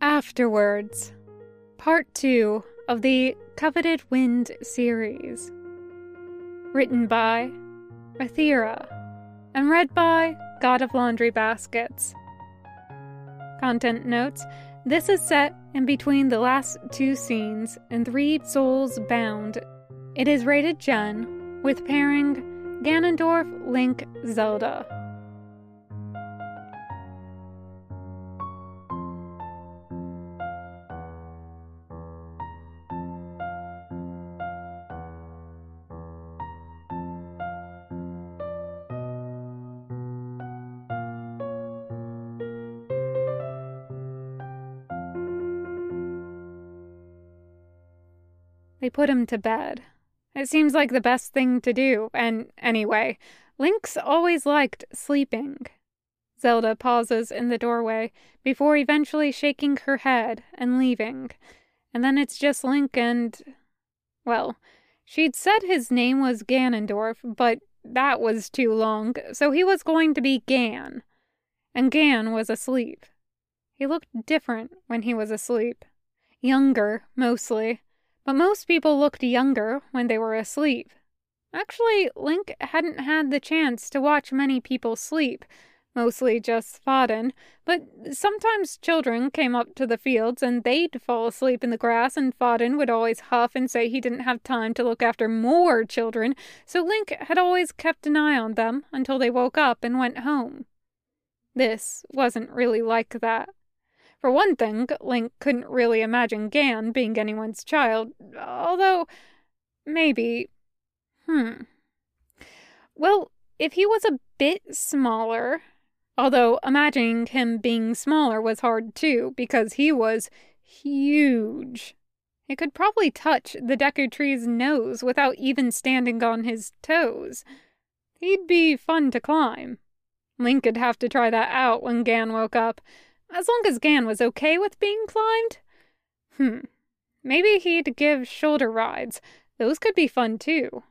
Afterwards, part two of the Coveted Wind series. Written by Rethira and read by God of Laundry Baskets. Content notes this is set in between the last two scenes in Three Souls Bound. It is rated Gen with pairing Ganondorf, Link, Zelda. They put him to bed. It seems like the best thing to do, and anyway, Link's always liked sleeping. Zelda pauses in the doorway before eventually shaking her head and leaving. And then it's just Link and. Well, she'd said his name was Ganondorf, but that was too long, so he was going to be Gan. And Gan was asleep. He looked different when he was asleep. Younger, mostly but most people looked younger when they were asleep. Actually, Link hadn't had the chance to watch many people sleep, mostly just Faden, but sometimes children came up to the fields and they'd fall asleep in the grass, and Faden would always huff and say he didn't have time to look after more children, so Link had always kept an eye on them until they woke up and went home. This wasn't really like that. For one thing, Link couldn't really imagine Gan being anyone's child, although maybe. Hmm. Well, if he was a bit smaller, although imagining him being smaller was hard too, because he was huge. He could probably touch the Deku Tree's nose without even standing on his toes. He'd be fun to climb. Link would have to try that out when Gan woke up, as long as Gan was okay with being climbed? Hmm. Maybe he'd give shoulder rides. Those could be fun too.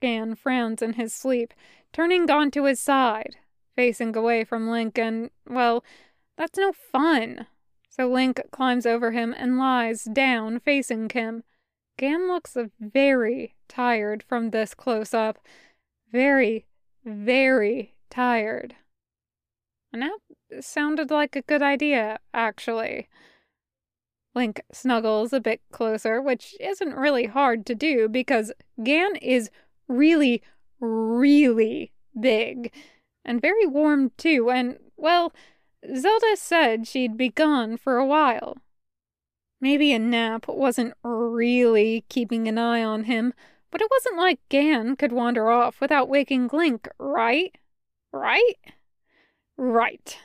Gan frowns in his sleep, turning onto his side, facing away from Link, and, well, that's no fun. So Link climbs over him and lies down facing him. Gan looks very tired from this close up. Very, very tired. A nap sounded like a good idea, actually. Link snuggles a bit closer, which isn't really hard to do because Gan is really, really big and very warm too. And, well, Zelda said she'd be gone for a while. Maybe a nap wasn't really keeping an eye on him, but it wasn't like Gan could wander off without waking Link, right? Right? Right.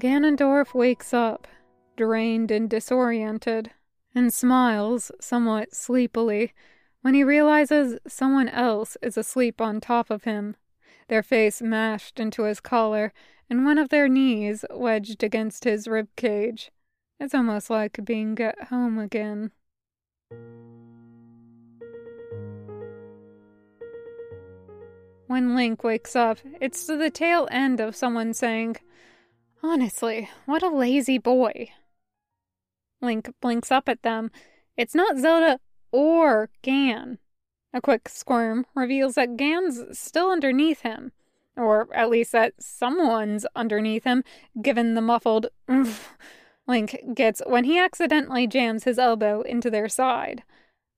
Ganondorf wakes up, drained and disoriented, and smiles somewhat sleepily when he realizes someone else is asleep on top of him, their face mashed into his collar and one of their knees wedged against his rib cage. It's almost like being at home again. When Link wakes up, it's to the tail end of someone saying, Honestly, what a lazy boy. Link blinks up at them. It's not Zelda or Gan. A quick squirm reveals that Gan's still underneath him. Or at least that someone's underneath him, given the muffled Link gets when he accidentally jams his elbow into their side.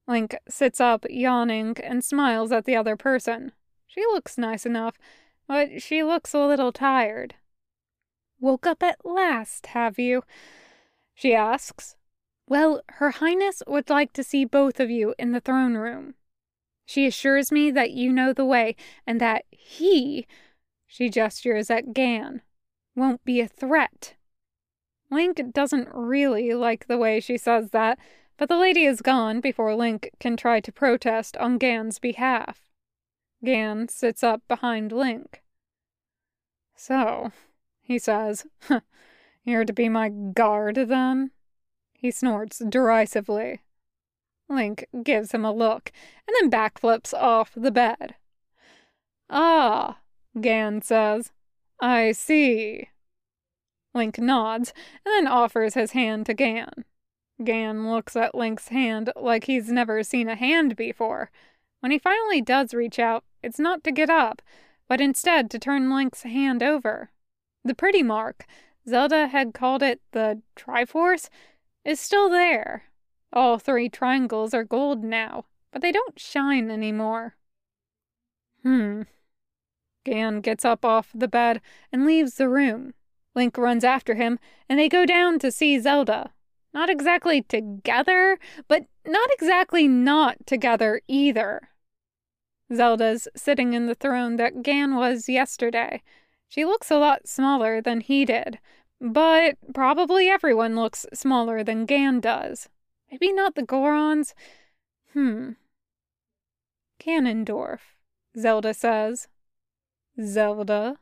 Link sits up, yawning, and smiles at the other person. She looks nice enough, but she looks a little tired. Woke up at last, have you? She asks. Well, Her Highness would like to see both of you in the throne room. She assures me that you know the way, and that he, she gestures at Gan, won't be a threat. Link doesn't really like the way she says that, but the lady is gone before Link can try to protest on Gan's behalf. Gan sits up behind Link. So, he says. You're to be my guard, then? He snorts derisively. Link gives him a look, and then backflips off the bed. Ah, Gan says. I see. Link nods and then offers his hand to Gan. Gan looks at Link's hand like he's never seen a hand before. When he finally does reach out, it's not to get up, but instead to turn Link's hand over. The pretty mark, Zelda had called it the Triforce, is still there. All three triangles are gold now, but they don't shine anymore. Hmm. Gan gets up off the bed and leaves the room. Link runs after him, and they go down to see Zelda. Not exactly together, but not exactly not together either. Zelda's sitting in the throne that Gan was yesterday. She looks a lot smaller than he did, but probably everyone looks smaller than Gan does. Maybe not the Gorons. Hmm. Ganondorf, Zelda says. Zelda,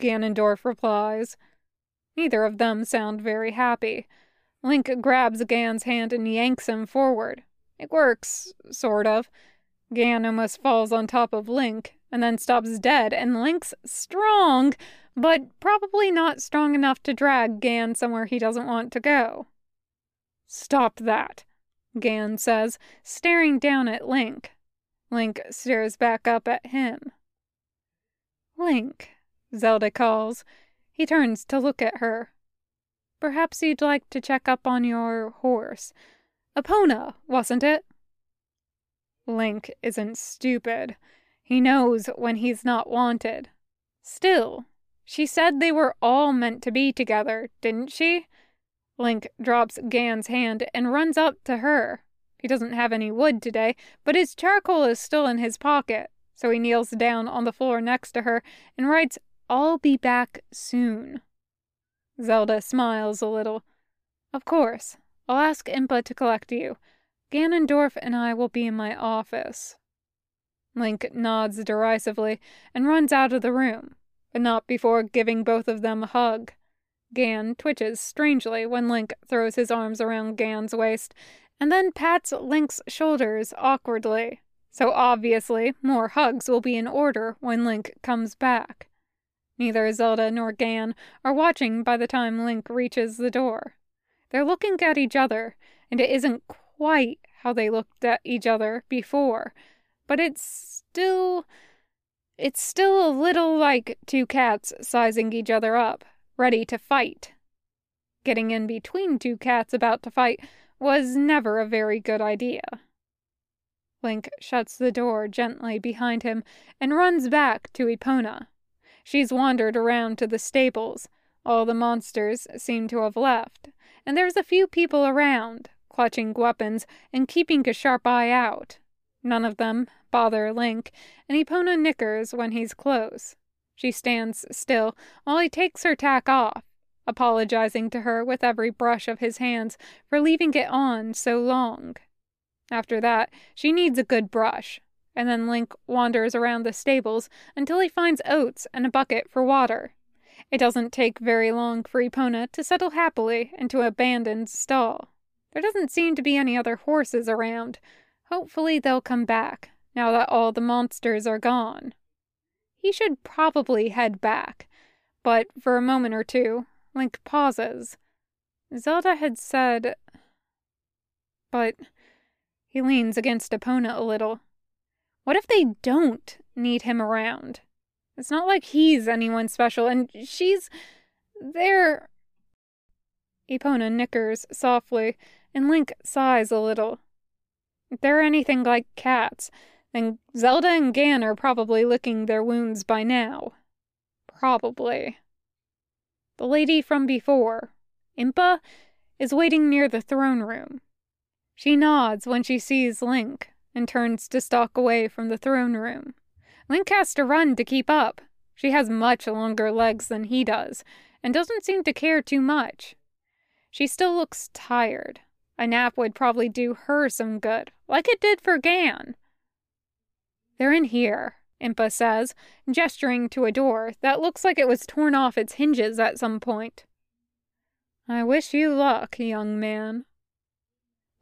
Ganondorf replies. Neither of them sound very happy. Link grabs Gan's hand and yanks him forward. It works, sort of. Gan almost falls on top of Link and then stops dead, and Link's strong, but probably not strong enough to drag Gan somewhere he doesn't want to go. Stop that, Gan says, staring down at Link. Link stares back up at him. Link, Zelda calls. He turns to look at her. Perhaps you'd like to check up on your horse. Epona, wasn't it? Link isn't stupid. He knows when he's not wanted. Still, she said they were all meant to be together, didn't she? Link drops Gan's hand and runs up to her. He doesn't have any wood today, but his charcoal is still in his pocket, so he kneels down on the floor next to her and writes, I'll be back soon. Zelda smiles a little. Of course, I'll ask Impa to collect you. Ganondorf and I will be in my office. Link nods derisively and runs out of the room, but not before giving both of them a hug. Gan twitches strangely when Link throws his arms around Gan's waist and then pats Link's shoulders awkwardly. So obviously, more hugs will be in order when Link comes back. Neither Zelda nor Gan are watching by the time Link reaches the door. They're looking at each other, and it isn't quite how they looked at each other before, but it's still. It's still a little like two cats sizing each other up, ready to fight. Getting in between two cats about to fight was never a very good idea. Link shuts the door gently behind him and runs back to Epona. She's wandered around to the stables. All the monsters seem to have left, and there's a few people around, clutching weapons and keeping a sharp eye out. None of them bother Link, and Epona nickers when he's close. She stands still while he takes her tack off, apologizing to her with every brush of his hands for leaving it on so long. After that, she needs a good brush, and then Link wanders around the stables until he finds oats and a bucket for water. It doesn't take very long for Epona to settle happily into an abandoned stall. There doesn't seem to be any other horses around. Hopefully, they'll come back now that all the monsters are gone. He should probably head back, but for a moment or two, Link pauses. Zelda had said. But he leans against Epona a little. What if they don't need him around? It's not like he's anyone special, and she's. there. Epona nickers softly, and Link sighs a little. If they're anything like cats, then Zelda and Gan are probably licking their wounds by now. Probably. The lady from before, Impa, is waiting near the throne room. She nods when she sees Link and turns to stalk away from the throne room. Link has to run to keep up. She has much longer legs than he does and doesn't seem to care too much. She still looks tired. A nap would probably do her some good, like it did for Gan. They're in here, Impa says, gesturing to a door that looks like it was torn off its hinges at some point. I wish you luck, young man.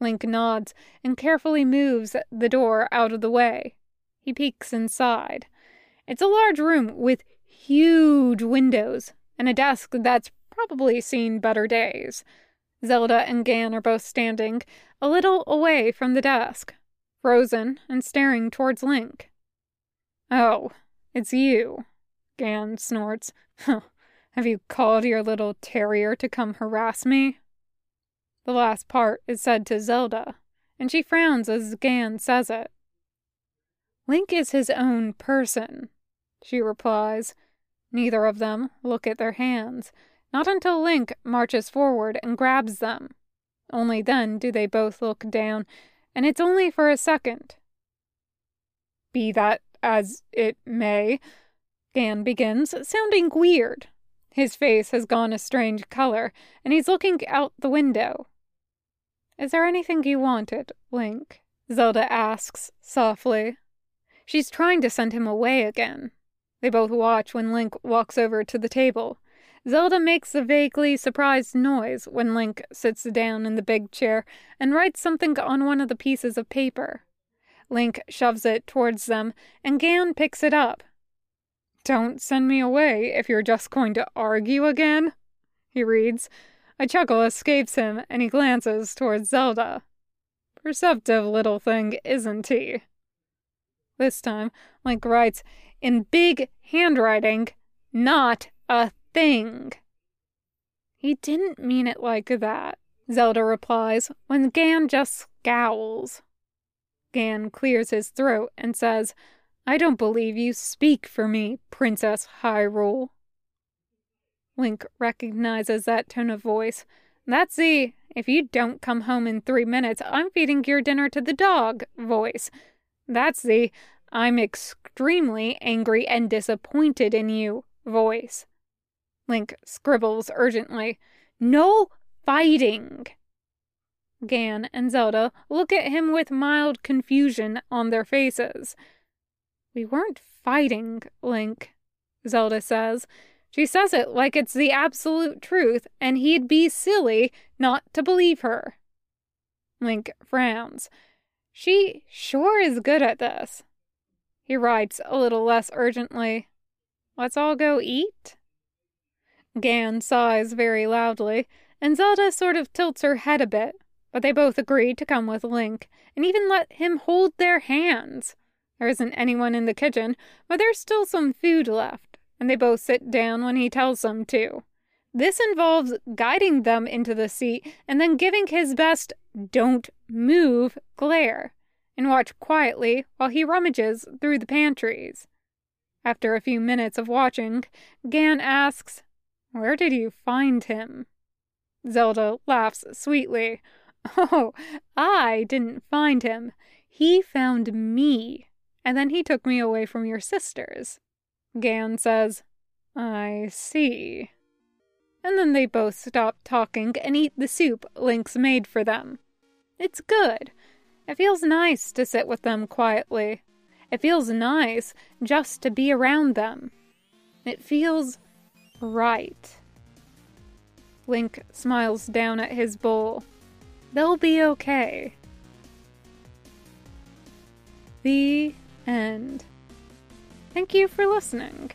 Link nods and carefully moves the door out of the way. He peeks inside. It's a large room with huge windows and a desk that's probably seen better days. Zelda and Gan are both standing a little away from the desk, frozen and staring towards Link. Oh, it's you, Gan snorts. Have you called your little terrier to come harass me? The last part is said to Zelda, and she frowns as Gan says it. Link is his own person, she replies. Neither of them look at their hands, not until Link marches forward and grabs them. Only then do they both look down, and it's only for a second. Be that as it may, Gan begins, sounding weird. His face has gone a strange color, and he's looking out the window. Is there anything you wanted, Link? Zelda asks softly. She's trying to send him away again. They both watch when Link walks over to the table. Zelda makes a vaguely surprised noise when Link sits down in the big chair and writes something on one of the pieces of paper. Link shoves it towards them, and Gan picks it up. Don't send me away if you're just going to argue again, he reads. A chuckle escapes him, and he glances towards Zelda. Perceptive little thing, isn't he? This time, Link writes in big handwriting, not a thing. He didn't mean it like that, Zelda replies, when Gan just scowls. Gan clears his throat and says, I don't believe you speak for me, Princess Hyrule. Link recognizes that tone of voice. That's the if you don't come home in three minutes, I'm feeding your dinner to the dog voice. That's the I'm extremely angry and disappointed in you voice. Link scribbles urgently. No fighting! Gan and Zelda look at him with mild confusion on their faces. We weren't fighting, Link, Zelda says. She says it like it's the absolute truth, and he'd be silly not to believe her. Link frowns. She sure is good at this. He writes a little less urgently. Let's all go eat? Gan sighs very loudly, and Zelda sort of tilts her head a bit, but they both agree to come with Link, and even let him hold their hands. There isn't anyone in the kitchen, but there's still some food left, and they both sit down when he tells them to. This involves guiding them into the seat and then giving his best don't move glare, and watch quietly while he rummages through the pantries. After a few minutes of watching, Gan asks, Where did you find him? Zelda laughs sweetly. Oh, I didn't find him. He found me and then he took me away from your sisters. Gan says, I see. And then they both stop talking and eat the soup Link's made for them. It's good. It feels nice to sit with them quietly. It feels nice just to be around them. It feels right. Link smiles down at his bowl. They'll be okay. The end. Thank you for listening.